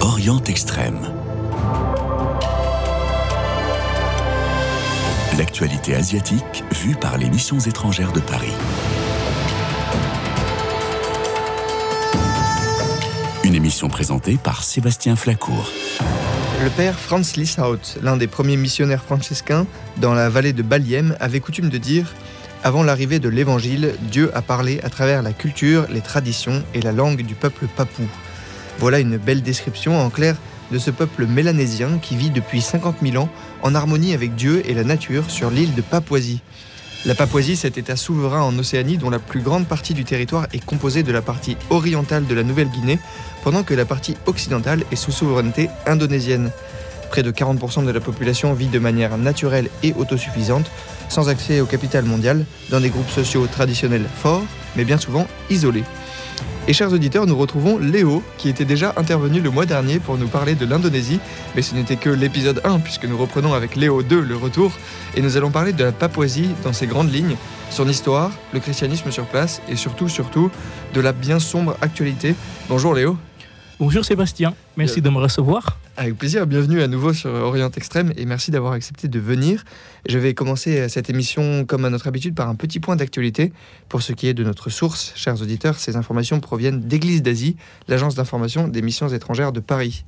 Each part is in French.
Orient extrême. L'actualité asiatique vue par les missions étrangères de Paris. Une émission présentée par Sébastien Flacourt. Le père Franz Lieshout, l'un des premiers missionnaires franciscains dans la vallée de Baliem, avait coutume de dire Avant l'arrivée de l'Évangile, Dieu a parlé à travers la culture, les traditions et la langue du peuple papou. Voilà une belle description en clair de ce peuple mélanésien qui vit depuis 50 000 ans en harmonie avec Dieu et la nature sur l'île de Papouasie. La Papouasie, cet État souverain en Océanie dont la plus grande partie du territoire est composée de la partie orientale de la Nouvelle-Guinée, pendant que la partie occidentale est sous souveraineté indonésienne. Près de 40% de la population vit de manière naturelle et autosuffisante, sans accès au capital mondial, dans des groupes sociaux traditionnels forts, mais bien souvent isolés. Et chers auditeurs, nous retrouvons Léo, qui était déjà intervenu le mois dernier pour nous parler de l'Indonésie, mais ce n'était que l'épisode 1, puisque nous reprenons avec Léo 2 le retour, et nous allons parler de la Papouasie dans ses grandes lignes, son histoire, le christianisme sur place, et surtout, surtout, de la bien sombre actualité. Bonjour Léo. Bonjour Sébastien, merci de me recevoir. Avec plaisir, bienvenue à nouveau sur Orient Extrême et merci d'avoir accepté de venir. Je vais commencer cette émission comme à notre habitude par un petit point d'actualité. Pour ce qui est de notre source, chers auditeurs, ces informations proviennent d'Église d'Asie, l'agence d'information des missions étrangères de Paris.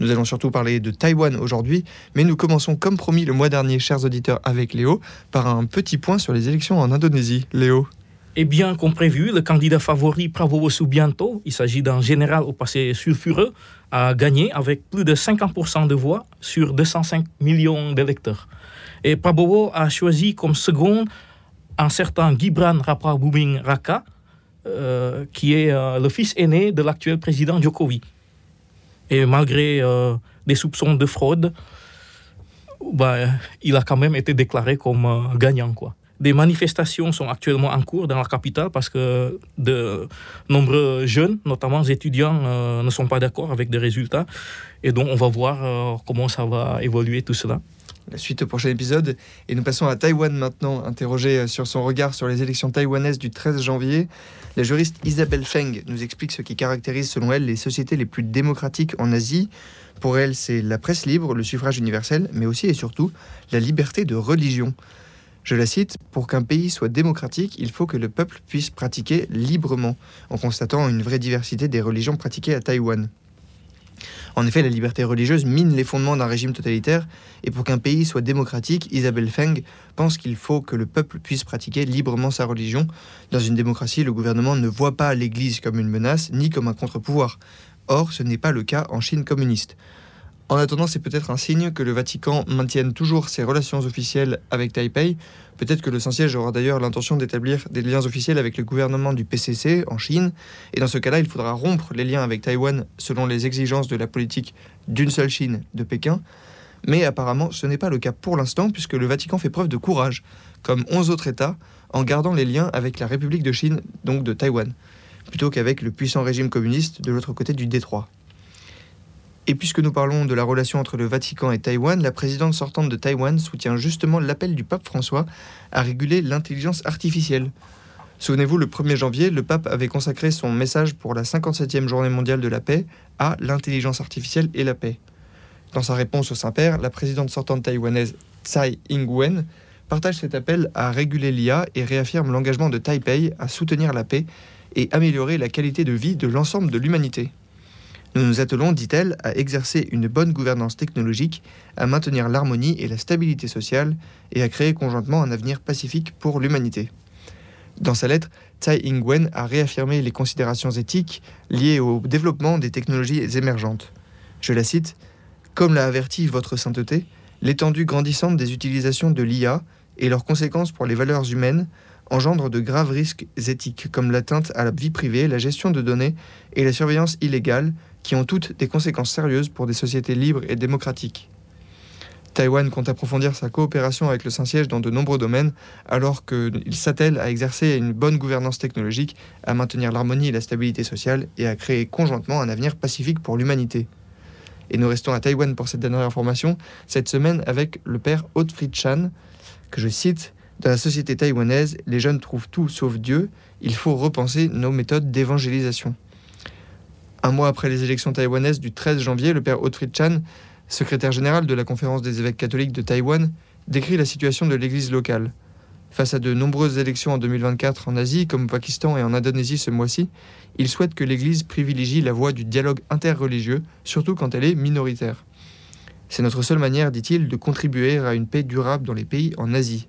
Nous allons surtout parler de Taïwan aujourd'hui, mais nous commençons comme promis le mois dernier, chers auditeurs, avec Léo, par un petit point sur les élections en Indonésie. Léo. Et bien comme prévu, le candidat favori Prabowo Subianto, il s'agit d'un général au passé sulfureux, a gagné avec plus de 50% de voix sur 205 millions d'électeurs. Et Prabowo a choisi comme second un certain Gibran Rapa Buming Raka, euh, qui est euh, le fils aîné de l'actuel président Jokowi. Et malgré euh, des soupçons de fraude, bah, il a quand même été déclaré comme gagnant. Des manifestations sont actuellement en cours dans la capitale parce que de nombreux jeunes, notamment étudiants, euh, ne sont pas d'accord avec des résultats. Et donc, on va voir euh, comment ça va évoluer tout cela. La suite au prochain épisode. Et nous passons à Taïwan maintenant, interrogé sur son regard sur les élections taïwanaises du 13 janvier. La juriste Isabelle Feng nous explique ce qui caractérise, selon elle, les sociétés les plus démocratiques en Asie. Pour elle, c'est la presse libre, le suffrage universel, mais aussi et surtout la liberté de religion. Je la cite, Pour qu'un pays soit démocratique, il faut que le peuple puisse pratiquer librement, en constatant une vraie diversité des religions pratiquées à Taïwan. En effet, la liberté religieuse mine les fondements d'un régime totalitaire, et pour qu'un pays soit démocratique, Isabelle Feng pense qu'il faut que le peuple puisse pratiquer librement sa religion. Dans une démocratie, le gouvernement ne voit pas l'Église comme une menace, ni comme un contre-pouvoir. Or, ce n'est pas le cas en Chine communiste. En attendant, c'est peut-être un signe que le Vatican maintienne toujours ses relations officielles avec Taipei. Peut-être que le Saint-Siège aura d'ailleurs l'intention d'établir des liens officiels avec le gouvernement du PCC en Chine. Et dans ce cas-là, il faudra rompre les liens avec Taïwan selon les exigences de la politique d'une seule Chine de Pékin. Mais apparemment, ce n'est pas le cas pour l'instant, puisque le Vatican fait preuve de courage, comme 11 autres États, en gardant les liens avec la République de Chine, donc de Taïwan, plutôt qu'avec le puissant régime communiste de l'autre côté du détroit. Et puisque nous parlons de la relation entre le Vatican et Taïwan, la présidente sortante de Taïwan soutient justement l'appel du pape François à réguler l'intelligence artificielle. Souvenez-vous, le 1er janvier, le pape avait consacré son message pour la 57e journée mondiale de la paix à l'intelligence artificielle et la paix. Dans sa réponse au Saint-Père, la présidente sortante taïwanaise Tsai Ing-wen partage cet appel à réguler l'IA et réaffirme l'engagement de Taipei à soutenir la paix et améliorer la qualité de vie de l'ensemble de l'humanité. Nous nous attelons, dit-elle, à exercer une bonne gouvernance technologique, à maintenir l'harmonie et la stabilité sociale et à créer conjointement un avenir pacifique pour l'humanité. Dans sa lettre, Tsai Ing-wen a réaffirmé les considérations éthiques liées au développement des technologies émergentes. Je la cite Comme l'a averti votre sainteté, l'étendue grandissante des utilisations de l'IA et leurs conséquences pour les valeurs humaines engendre de graves risques éthiques comme l'atteinte à la vie privée, la gestion de données et la surveillance illégale qui ont toutes des conséquences sérieuses pour des sociétés libres et démocratiques. Taïwan compte approfondir sa coopération avec le Saint-Siège dans de nombreux domaines, alors qu'il s'attelle à exercer une bonne gouvernance technologique, à maintenir l'harmonie et la stabilité sociale et à créer conjointement un avenir pacifique pour l'humanité. Et nous restons à Taïwan pour cette dernière information, cette semaine avec le père Otfried Chan, que je cite Dans la société taïwanaise, les jeunes trouvent tout sauf Dieu. Il faut repenser nos méthodes d'évangélisation. Un mois après les élections taïwanaises du 13 janvier, le père Otfried Chan, secrétaire général de la Conférence des évêques catholiques de Taïwan, décrit la situation de l'Église locale. Face à de nombreuses élections en 2024 en Asie, comme au Pakistan et en Indonésie ce mois-ci, il souhaite que l'Église privilégie la voie du dialogue interreligieux, surtout quand elle est minoritaire. C'est notre seule manière, dit-il, de contribuer à une paix durable dans les pays en Asie.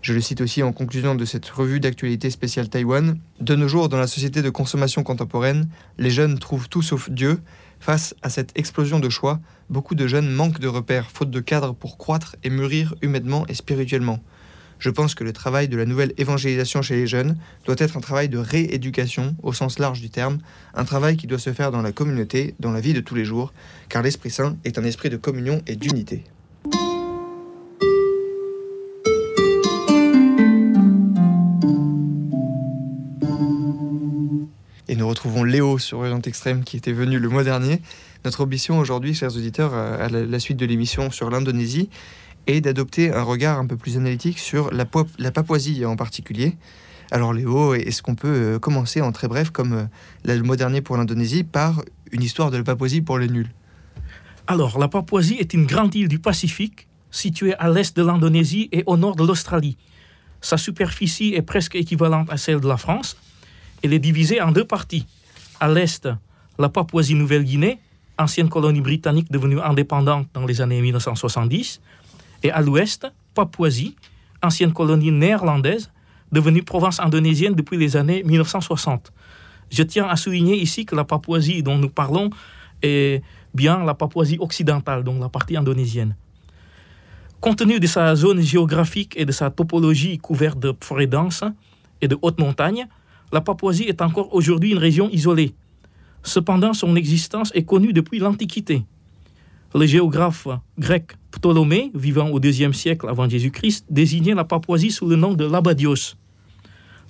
Je le cite aussi en conclusion de cette revue d'actualité spéciale Taïwan. De nos jours, dans la société de consommation contemporaine, les jeunes trouvent tout sauf Dieu. Face à cette explosion de choix, beaucoup de jeunes manquent de repères, faute de cadres pour croître et mûrir humainement et spirituellement. Je pense que le travail de la nouvelle évangélisation chez les jeunes doit être un travail de rééducation au sens large du terme, un travail qui doit se faire dans la communauté, dans la vie de tous les jours, car l'Esprit Saint est un esprit de communion et d'unité. Retrouvons Léo sur Orient Extrême qui était venu le mois dernier. Notre ambition aujourd'hui, chers auditeurs, à la suite de l'émission sur l'Indonésie, est d'adopter un regard un peu plus analytique sur la, la Papouasie en particulier. Alors Léo, est-ce qu'on peut euh, commencer en très bref, comme euh, le mois dernier pour l'Indonésie, par une histoire de la Papouasie pour les nuls? Alors, la Papouasie est une grande île du Pacifique, située à l'est de l'Indonésie et au nord de l'Australie. Sa superficie est presque équivalente à celle de la France elle est divisée en deux parties. À l'est, la Papouasie-Nouvelle-Guinée, ancienne colonie britannique devenue indépendante dans les années 1970, et à l'ouest, Papouasie, ancienne colonie néerlandaise, devenue province indonésienne depuis les années 1960. Je tiens à souligner ici que la Papouasie dont nous parlons est bien la Papouasie occidentale, donc la partie indonésienne. Compte tenu de sa zone géographique et de sa topologie couverte de forêts denses et de hautes montagnes, la Papouasie est encore aujourd'hui une région isolée. Cependant, son existence est connue depuis l'Antiquité. Le géographe grec Ptolémée, vivant au IIe siècle avant Jésus-Christ, désignait la Papouasie sous le nom de l'Abadios.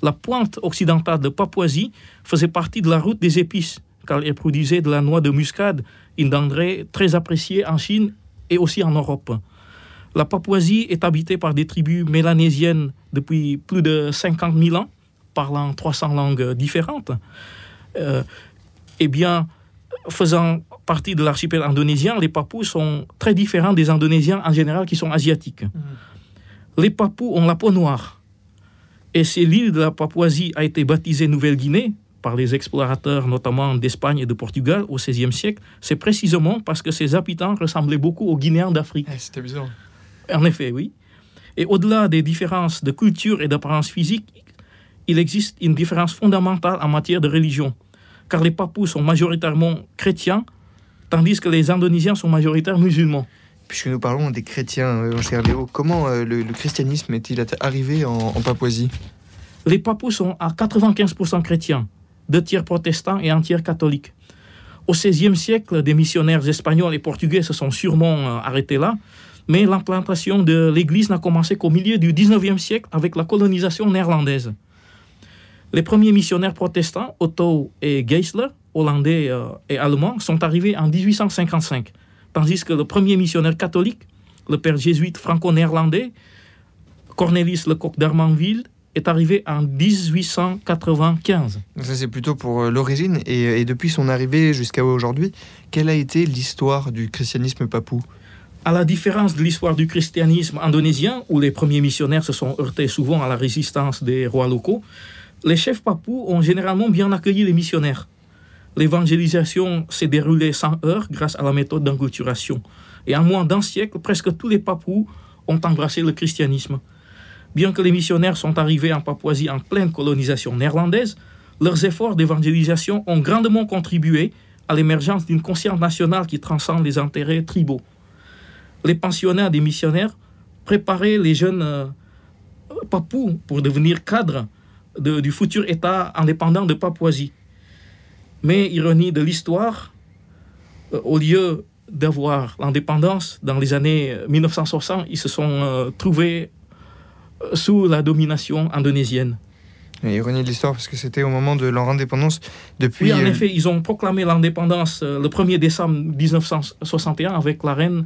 La pointe occidentale de Papouasie faisait partie de la route des épices, car elle produisait de la noix de muscade, une denrée très appréciée en Chine et aussi en Europe. La Papouasie est habitée par des tribus mélanésiennes depuis plus de 50 000 ans parlant 300 langues différentes, euh, eh bien, faisant partie de l'archipel indonésien, les Papous sont très différents des Indonésiens en général qui sont asiatiques. Mm. Les Papous ont la peau noire. Et si l'île de la Papouasie a été baptisée Nouvelle-Guinée par les explorateurs notamment d'Espagne et de Portugal au XVIe siècle, c'est précisément parce que ses habitants ressemblaient beaucoup aux Guinéens d'Afrique. Eh, C'était bizarre. En effet, oui. Et au-delà des différences de culture et d'apparence physique, il existe une différence fondamentale en matière de religion, car les Papous sont majoritairement chrétiens, tandis que les Indonésiens sont majoritairement musulmans. Puisque nous parlons des chrétiens, mon cher Léo, comment euh, le, christianisme est-il arrivé en, Papouasie? Les Papous sont à 95% chrétiens, deux tiers protestants et un tiers catholiques. Au XVIe siècle, des missionnaires espagnols et portugais se sont sûrement euh, arrêtés là, mais l'implantation de l'Église n'a commencé qu'au milieu du XIXe siècle avec la colonisation néerlandaise. Les premiers missionnaires protestants, Otto et Geisler, hollandais euh, et allemands, sont arrivés en 1855, tandis que le premier missionnaire catholique, le père jésuite franco-néerlandais, Cornelis Lecoq d'Armanville, est arrivé en 1895. Ça, c'est plutôt pour euh, l'origine. Et, et, depuis son arrivée jusqu'à aujourd'hui, quelle a été l'histoire du christianisme papou? À la différence de l'histoire du christianisme indonésien, où les premiers missionnaires se sont heurtés souvent à la résistance des rois locaux, les chefs papous ont généralement bien accueilli les missionnaires. L'évangélisation s'est déroulée sans heurts grâce à la méthode d'enculturation. Et en moins d'un siècle, presque tous les papous ont embrassé le christianisme. Bien que les missionnaires sont arrivés en Papouasie en pleine colonisation néerlandaise, leurs efforts d'évangélisation ont grandement contribué à l'émergence d'une conscience nationale qui transcende les intérêts tribaux. Les pensionnaires des missionnaires préparaient les jeunes euh, papous pour devenir cadres du futur État indépendant de Papouasie. Mais, ironie de l'histoire, euh, au lieu d'avoir l'indépendance dans les années 1960, ils se sont euh, trouvés euh, sous la domination indonésienne. ironie de l'histoire, parce que c'était au moment de leur indépendance. Depuis, oui, en effet, ils ont proclamé l'indépendance le 1er décembre 1961 avec la reine,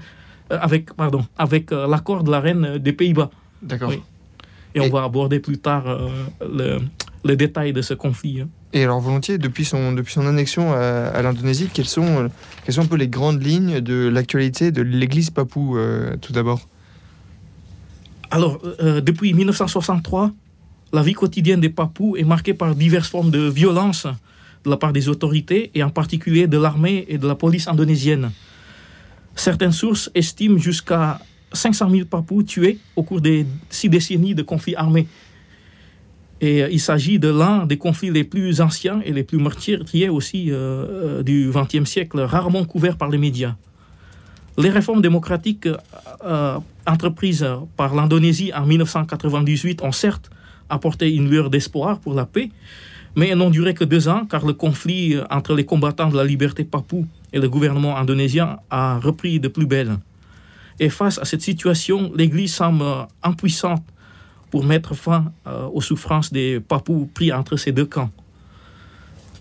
avec, pardon, avec l'accord de la reine des Pays-Bas. D'accord. Et, on va aborder plus tard euh, le, le détail de ce conflit. hein. Et alors volontiers, depuis son, depuis son annexion à, à l'Indonésie, quelles sont, euh, quelles sont un peu les grandes lignes de l'actualité de l'Église papoue, euh, tout d'abord? Alors, euh, depuis 1963, la vie quotidienne des Papous est marquée par diverses formes de violence de la part des autorités et en particulier de l'armée et de la police indonésienne. Certaines sources estiment jusqu'à 500 000 Papous tués au cours des six décennies de conflits armés. Et euh, il s'agit de l'un des conflits les plus anciens et les plus meurtriers aussi euh, euh, du XXe siècle, rarement couverts par les médias. Les réformes démocratiques entreprises par l'Indonésie en 1998 ont certes apporté une lueur d'espoir pour la paix, mais elles n'ont duré que deux ans car le conflit entre les combattants de la liberté papou et le gouvernement indonésien a repris de plus belle. Et face à cette situation, l'Église semble euh, impuissante pour mettre fin euh, aux souffrances des papous pris entre ces deux camps.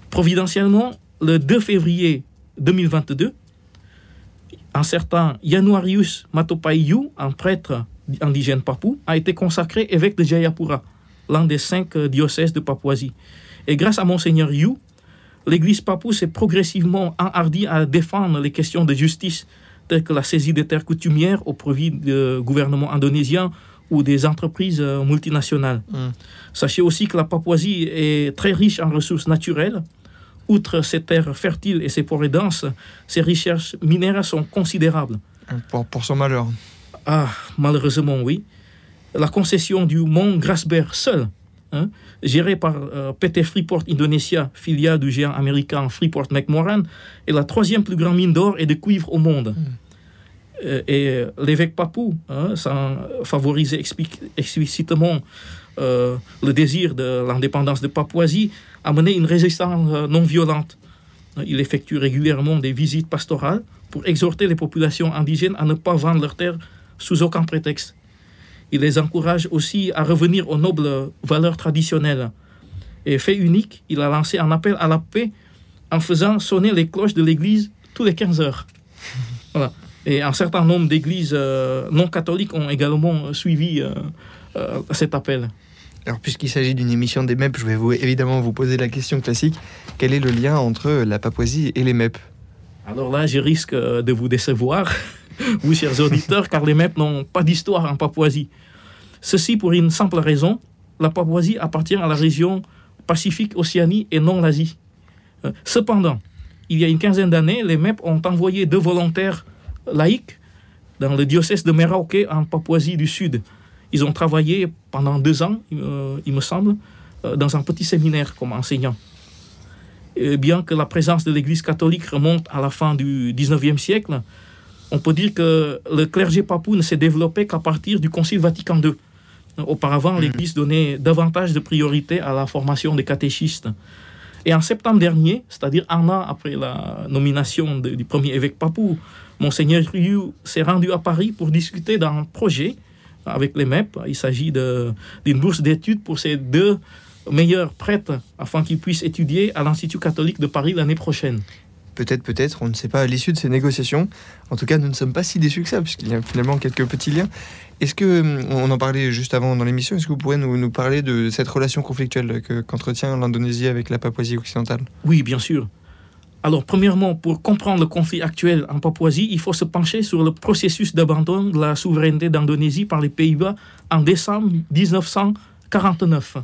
Providentiellement, le 2 février 2022, un certain Yanuarius Matopayu, un prêtre indigène papou, a été consacré évêque de Jayapura, l'un des cinq euh, diocèses de Papouasie. Et grâce à Monseigneur Yu, l'Église papou s'est progressivement enhardie à défendre les questions de justice, telles que la saisie des terres coutumières au profit du gouvernement indonésien ou des entreprises euh, multinationales. Mm. Sachez aussi que la Papouasie est très riche en ressources naturelles. Outre ses terres fertiles et ses forêts denses, ses richesses minéraires sont considérables. pour, pour son malheur. Ah, malheureusement, oui. La concession du mont Grasberg seul, hein, géré par euh, PT Freeport Indonesia, filiale du géant américain Freeport McMoran, est la troisième plus grande mine d'or et de cuivre au monde. Euh, et euh, l'évêque Papou, hein, sans favoriser explic- explicitement euh, le désir de l'indépendance de Papouasie, a mené une résistance euh, non violente. Il effectue régulièrement des visites pastorales pour exhorter les populations indigènes à ne pas vendre leurs terres sous aucun prétexte. Il les encourage aussi à revenir aux nobles valeurs traditionnelles. Et fait unique, il a lancé un appel à la paix en faisant sonner les cloches de l'église tous les 15 heures. Voilà. Et un certain nombre d'églises euh, non catholiques ont également suivi euh, euh, cet appel. Alors, puisqu'il s'agit d'une émission des MEP, je vais vous, évidemment vous poser la question classique. Quel est le lien entre la Papouasie et les MEP Alors là, je risque euh, de vous décevoir, vous chers auditeurs, car les MEP n'ont pas d'histoire en Papouasie. Ceci pour une simple raison, la Papouasie appartient à la région Pacifique, Océanie et non l'Asie. Euh, Cependant, il y a une quinzaine d'années, les MEP ont envoyé deux volontaires laïcs dans le diocèse de Merauke en Papouasie du Sud. Ils ont travaillé pendant deux ans, euh, il me semble, euh, dans un petit séminaire comme enseignants. Et bien que la présence de l'Église catholique remonte à la fin du 19e siècle, on peut dire que le clergé papou ne s'est développé qu'à partir du Concile Vatican II. Auparavant, l'Église donnait davantage de priorité à la formation des catéchistes. Et en septembre dernier, c'est-à-dire un an après la nomination de- du premier évêque papou, Monseigneur Ryu s'est rendu à Paris pour discuter d'un projet avec les MEP. Il s'agit d'une bourse d'études pour ces deux meilleurs prêtres afin qu'ils puissent étudier à l'Institut catholique de Paris l'année prochaine. Peut-être, peut-être, on ne sait pas à l'issue de ces négociations. En tout cas, nous ne sommes pas si déçus que ça, puisqu'il y a finalement quelques petits liens. Est-ce que, hum, on en parlait juste avant dans l'émission, est-ce que vous pourrez nous, nous parler de cette relation conflictuelle que- qu'entretient l'Indonésie avec la Papouasie occidentale Oui, bien sûr. Alors, premièrement, pour comprendre le conflit actuel en Papouasie, il faut se pencher sur le processus d'abandon de la souveraineté d'Indonésie par les Pays-Bas en décembre 1949,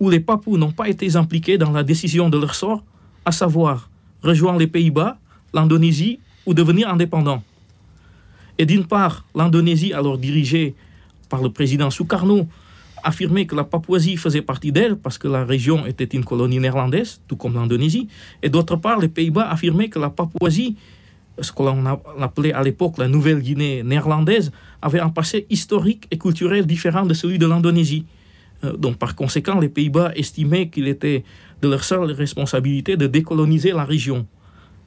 où les Papous n'ont pas été impliqués dans la décision de leur sort, à savoir rejoindre les Pays-Bas, l'Indonésie ou devenir indépendant. Et d'une part, l'Indonésie, alors dirigée par le président Sukarno, affirmait que la Papouasie faisait partie d'elle parce que la région était une colonie néerlandaise, tout comme l'Indonésie. Et d'autre part, les Pays-Bas affirmaient que la Papouasie, ce que l'on appelait à l'époque la Nouvelle-Guinée néerlandaise, avait un passé historique et culturel différent de celui de l'Indonésie. Euh, donc, par conséquent, les Pays-Bas estimaient qu'il était de leur seule responsabilité de décoloniser la région.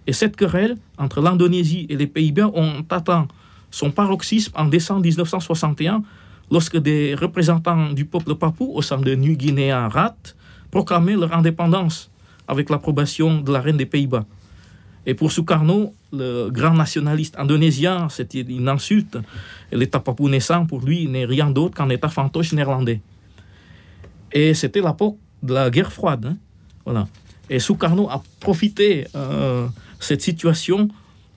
Et cette querelle entre l'Indonésie et les Pays-Bas ont atteint son paroxysme en décembre 1961 lorsque des représentants du peuple papou au sein de New Guinea Rat proclamaient leur indépendance avec l'approbation de la reine des Pays-Bas. Et pour Sukarno, le grand nationaliste indonésien, c'était une insulte. Et l'État papou naissant, pour lui, n'est rien d'autre qu'un État fantoche néerlandais. Et c'était l'époque de la guerre froide. hein. Voilà. Et Sukarno a profité euh, cette situation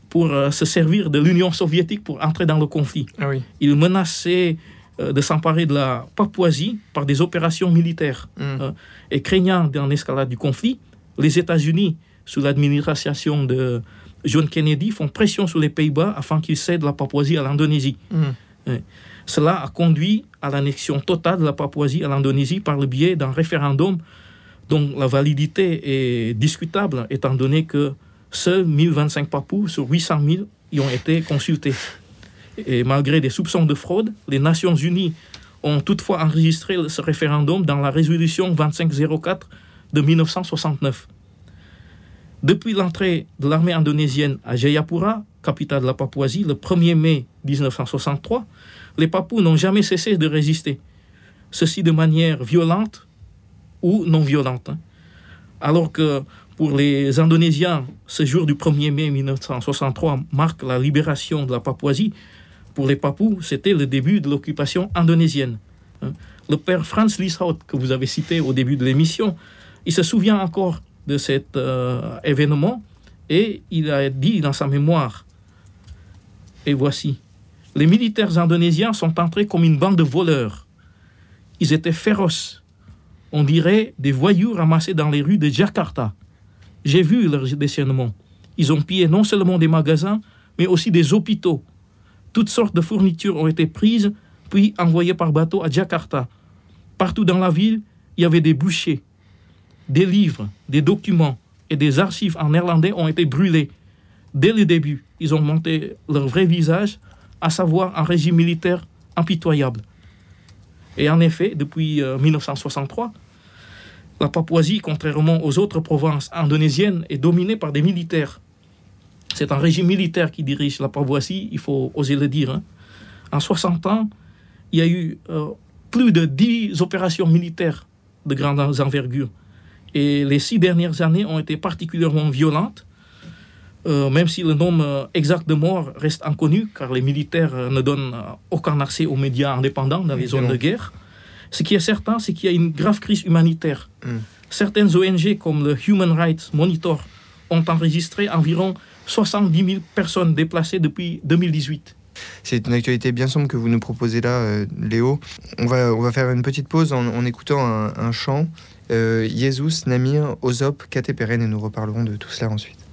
pour euh, se servir de l'Union soviétique pour entrer dans le conflit. Ah oui. Il menaçait de s'emparer de la Papouasie par des opérations militaires. Mm. Euh, et craignant d'une escalade du conflit, les États-Unis, sous l'administration de John Kennedy, font pression sur les Pays-Bas afin qu'ils cèdent la Papouasie à l'Indonésie. Mm. Cela a conduit à l'annexion totale de la Papouasie à l'Indonésie par le biais d'un référendum dont la validité est discutable, étant donné que seuls 1025 Papous sur 800 000 y ont été consultés. Et malgré des soupçons de fraude, les Nations Unies ont toutefois enregistré ce référendum dans la résolution 2504 de 1969. Depuis l'entrée de l'armée indonésienne à Jayapura, capitale de la Papouasie, le 1er mai 1963, les Papous n'ont jamais cessé de résister. Ceci de manière violente ou non violente. hein. Alors que pour les Indonésiens, ce jour du 1er mai 1963 marque la libération de la Papouasie, pour les Papous, c'était le début de l'occupation indonésienne. hein. Le père Franz Lieshout, que vous avez cité au début de l'émission, il se souvient encore de cet euh, événement et il a dit dans sa mémoire, et voici, les militaires indonésiens sont entrés comme une bande de voleurs. Ils étaient féroces. On dirait des voyous ramassés dans les rues de Jakarta. J'ai vu leur déchaînement. Ils ont pillé non seulement des magasins, mais aussi des hôpitaux. Toutes sortes de fournitures ont été prises, puis envoyées par bateau à Jakarta. Partout dans la ville, il y avait des bouchers. Des livres, des documents et des archives en néerlandais ont été brûlés. Dès le début, ils ont monté leur vrai visage, à savoir un régime militaire impitoyable. Et en effet, depuis euh, 1963, la Papouasie, contrairement aux autres provinces indonésiennes, est dominée par des militaires. C'est un régime militaire qui dirige la Papouasie, il faut oser le dire. hein. En 60 ans, il y a eu euh, plus de 10 opérations militaires de grande envergure. Et les six dernières années ont été particulièrement violentes, euh, même si le nombre euh, exact de morts reste inconnu, car les militaires ne donnent aucun accès aux médias indépendants dans les zones de guerre. Ce qui est certain, c'est qu'il y a une grave crise humanitaire. Mm. Certaines ONG, comme le Human Rights Monitor, ont enregistré environ 70 000 personnes déplacées depuis 2018. C'est une actualité bien sombre que vous nous proposez là, euh, Léo. On va, on va faire une petite pause en, en écoutant un, chant. Euh, Jesus, Namir, Ozop, Kateperen, et nous reparlerons de tout cela ensuite.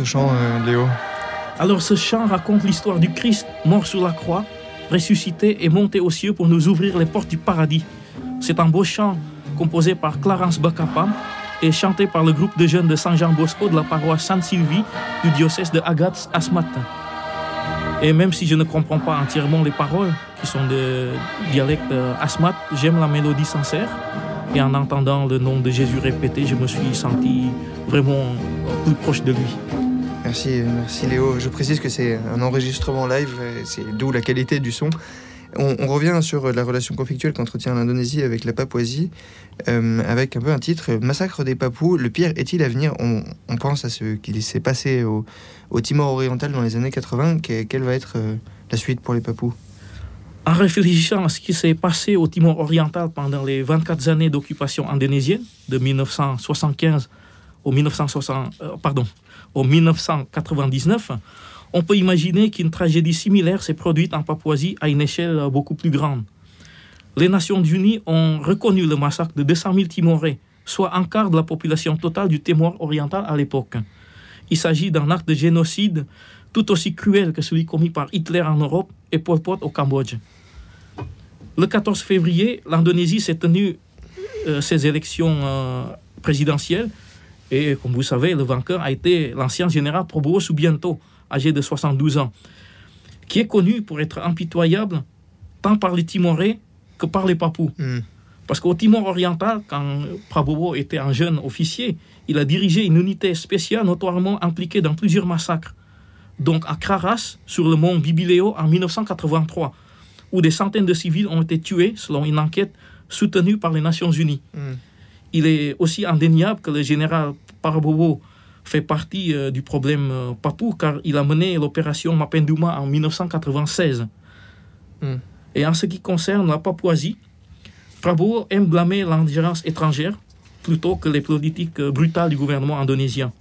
Ce chant, euh, Léo Alors ce chant raconte l'histoire du Christ mort sur la croix, ressuscité et monté aux cieux pour nous ouvrir les portes du paradis. C'est un beau chant composé par Clarence Bacapam et chanté par le groupe de jeunes de Saint-Jean Bosco de la paroisse Sainte-Sylvie du diocèse de Agatz Asmat. Et même si je ne comprends pas entièrement les paroles, qui sont de dialecte euh, Asmat, j'aime la mélodie sincère. Et en entendant le nom de Jésus répété, je me suis senti vraiment euh, plus proche de lui. Merci, merci Léo. Je précise que c'est un enregistrement live, c'est d'où la qualité du son. On, revient sur la relation conflictuelle qu'entretient l'Indonésie avec la Papouasie, euh, avec un peu un titre Massacre des Papous. Le pire est-il à venir? On, pense à ce qui s'est passé au, Timor oriental dans les années 80. Que- quelle va être euh, la suite pour les Papous? En réfléchissant à ce qui s'est passé au Timor oriental pendant les 24 années d'occupation indonésienne, de 1975 au, 1960, euh, pardon, au 1999, on peut imaginer qu'une tragédie similaire s'est produite en Papouasie à une échelle beaucoup plus grande. Les Nations Unies ont reconnu le massacre de 200 000 Timorais, soit un quart de la population totale du Timor oriental à l'époque. Il s'agit d'un acte de génocide tout aussi cruel que celui commis par Hitler en Europe et Pol Pot au Cambodge. Le 14 février, l'Indonésie s'est tenue euh, ses élections euh, présidentielles et comme vous savez, le vainqueur a été l'ancien général Prabowo Subianto, âgé de 72 ans, qui est connu pour être impitoyable tant par les Timorais que par les Papous. Hmm. Parce qu'au Timor oriental, quand Prabowo était un jeune officier, il a dirigé une unité spéciale notoirement impliquée dans plusieurs massacres. Donc à Kraras, sur le mont Bibileo, en 1983, où des centaines de civils ont été tués selon une enquête soutenue par les Nations Unies. Hmm. Il est aussi indéniable que le général Prabowo fait partie euh, du problème euh, papou car il a mené l'opération Mapenduma en 1996. Hmm. Et en ce qui concerne la Papouasie, Prabowo aime blâmer l'ingérence étrangère plutôt que les politiques euh, brutales du gouvernement indonésien.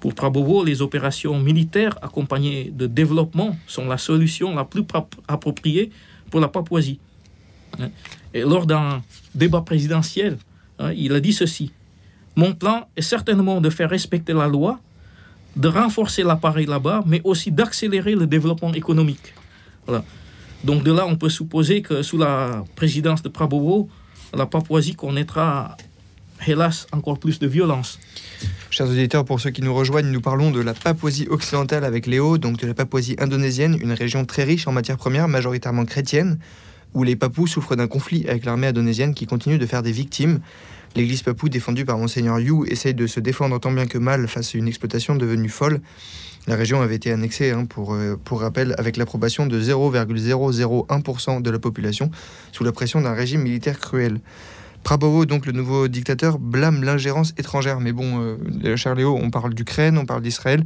Pour Prabowo, les opérations militaires accompagnées de développement sont la solution la plus appropriée pour la Papouasie. Et lors d'un débat présidentiel, hein, il a dit ceci. Mon plan est certainement de faire respecter la loi, de renforcer l'appareil là-bas, mais aussi d'accélérer le développement économique. Donc de là, on peut supposer que sous la présidence de Prabowo, la Papouasie connaîtra, hélas, encore plus de violence. Chers auditeurs, pour ceux qui nous rejoignent, nous parlons de la Papouasie occidentale avec Léo, donc de la Papouasie indonésienne, une région très riche en matières premières, majoritairement chrétienne, où les Papous souffrent d'un conflit avec l'armée indonésienne qui continue de faire des victimes. L'église Papou, défendue par Monseigneur Yu, essaye de se défendre tant bien que mal face à une exploitation devenue folle. La région avait été annexée, hein, pour, euh, pour rappel, avec l'approbation de 0,001% de la population, sous la pression d'un régime militaire cruel. Prabowo, donc le nouveau dictateur, blâme l'ingérence étrangère. Mais bon, euh, cher Léo, on parle d'Ukraine, on parle d'Israël.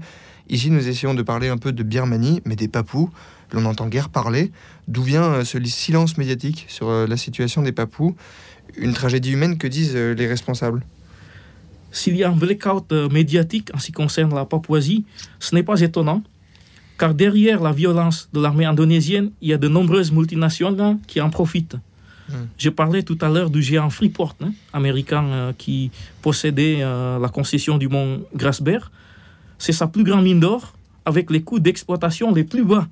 Ici, nous essayons de parler un peu de Birmanie, mais des Papous, l'on n'entend guère parler. D'où vient euh, ce silence médiatique sur euh, la situation des Papous? Une tragédie humaine, que disent euh, les responsables? S'il y a un blackout médiatique en ce qui concerne la Papouasie, ce n'est pas étonnant, car derrière la violence de l'armée indonésienne, il y a de nombreuses multinationales qui en profitent. Hmm. Je parlais tout à l'heure du géant Freeport, hein, américain euh, qui possédait euh, la concession du mont Grasberg. C'est sa plus grande mine d'or avec les coûts d'exploitation les plus bas.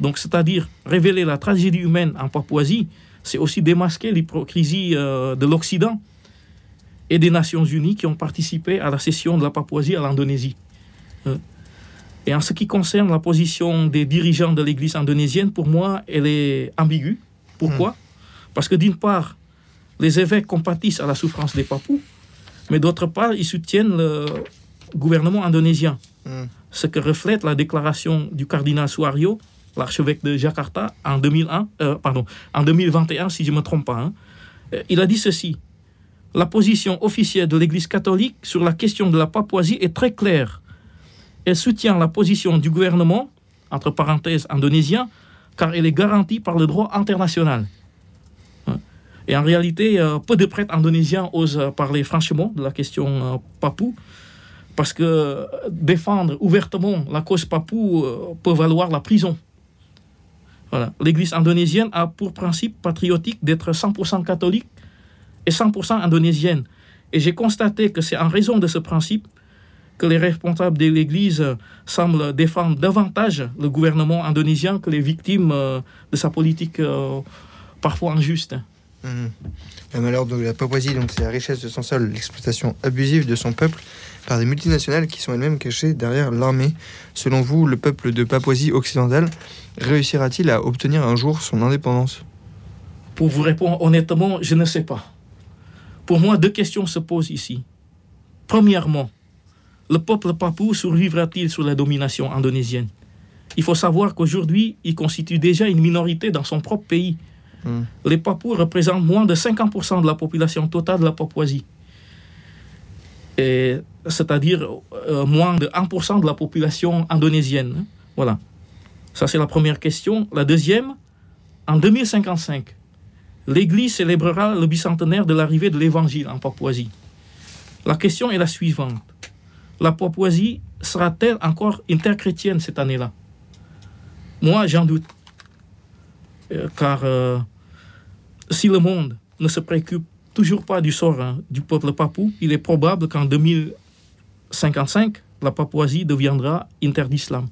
Donc, c'est-à-dire révéler la tragédie humaine en Papouasie, c'est aussi démasquer l'hypocrisie euh, de l'Occident et des Nations Unies qui ont participé à la cession de la Papouasie à l'Indonésie. Euh, Et en ce qui concerne la position des dirigeants de l'Église indonésienne, pour moi, elle est ambiguë. Pourquoi? Parce que d'une part, les évêques compatissent à la souffrance des Papous, mais d'autre part, ils soutiennent le gouvernement indonésien. Hmm. Ce que reflète la déclaration du cardinal Suaryo, l'archevêque de Jakarta, en, 2001, euh, pardon, en 2021, si je ne me trompe pas. hein. Euh, Il a dit ceci. La position officielle de l'Église catholique sur la question de la Papouasie est très claire. Elle soutient la position du gouvernement, entre parenthèses indonésien, car elle est garantie par le droit international. Hein. Et en réalité, euh, peu de prêtres indonésiens osent parler franchement de la question papou, parce que euh, défendre ouvertement la cause papou euh, peut valoir la prison. L'Église indonésienne a pour principe patriotique d'être 100% catholique et 100% indonésienne. Et j'ai constaté que c'est en raison de ce principe que les responsables de l'Église euh, semblent défendre davantage le gouvernement indonésien que les victimes de sa politique parfois injuste. Mhm. Le malheur de la Papouasie, c'est la richesse de son sol, l'exploitation abusive de son peuple par des multinationales qui sont elles-mêmes cachées derrière l'armée. Selon vous, le peuple de Papouasie occidentale réussira-t-il à obtenir un jour son indépendance? Pour vous répondre honnêtement, je ne sais pas. Pour moi, deux questions se posent ici. Premièrement, le peuple papou survivra-t-il sous la domination indonésienne? Il faut savoir qu'aujourd'hui, il constitue déjà une minorité dans son propre pays. Hmm. Les Papous représentent moins de 50% de la population totale de la Papouasie. Et C'est-à-dire euh, moins de 1% de la population indonésienne. Voilà. Ça, c'est la première question. La deuxième, En 2055, l'Église célébrera le bicentenaire de l'arrivée de l'Évangile en Papouasie. La question est la suivante. La Papouasie sera-t-elle encore interchrétienne cette année-là? Moi, j'en doute. Euh, car euh, si le monde ne se préoccupe toujours pas du sort hein, du peuple papou, il est probable qu'en 2055, la Papouasie deviendra interdit d'islam.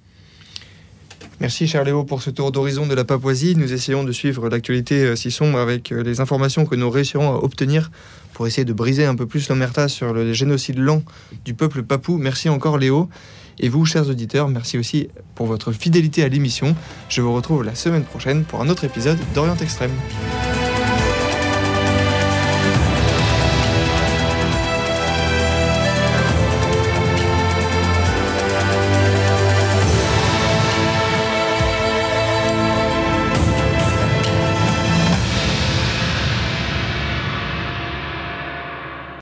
Merci cher Léo pour ce tour d'horizon de la Papouasie. Nous essayons de suivre l'actualité euh, si sombre avec euh, les informations que nous réussirons à obtenir pour essayer de briser un peu plus l'omerta sur le génocide lent du peuple papou. Merci encore Léo. Et vous, chers auditeurs, merci aussi pour votre fidélité à l'émission. Je vous retrouve la semaine prochaine pour un autre épisode d'Orient Extrême.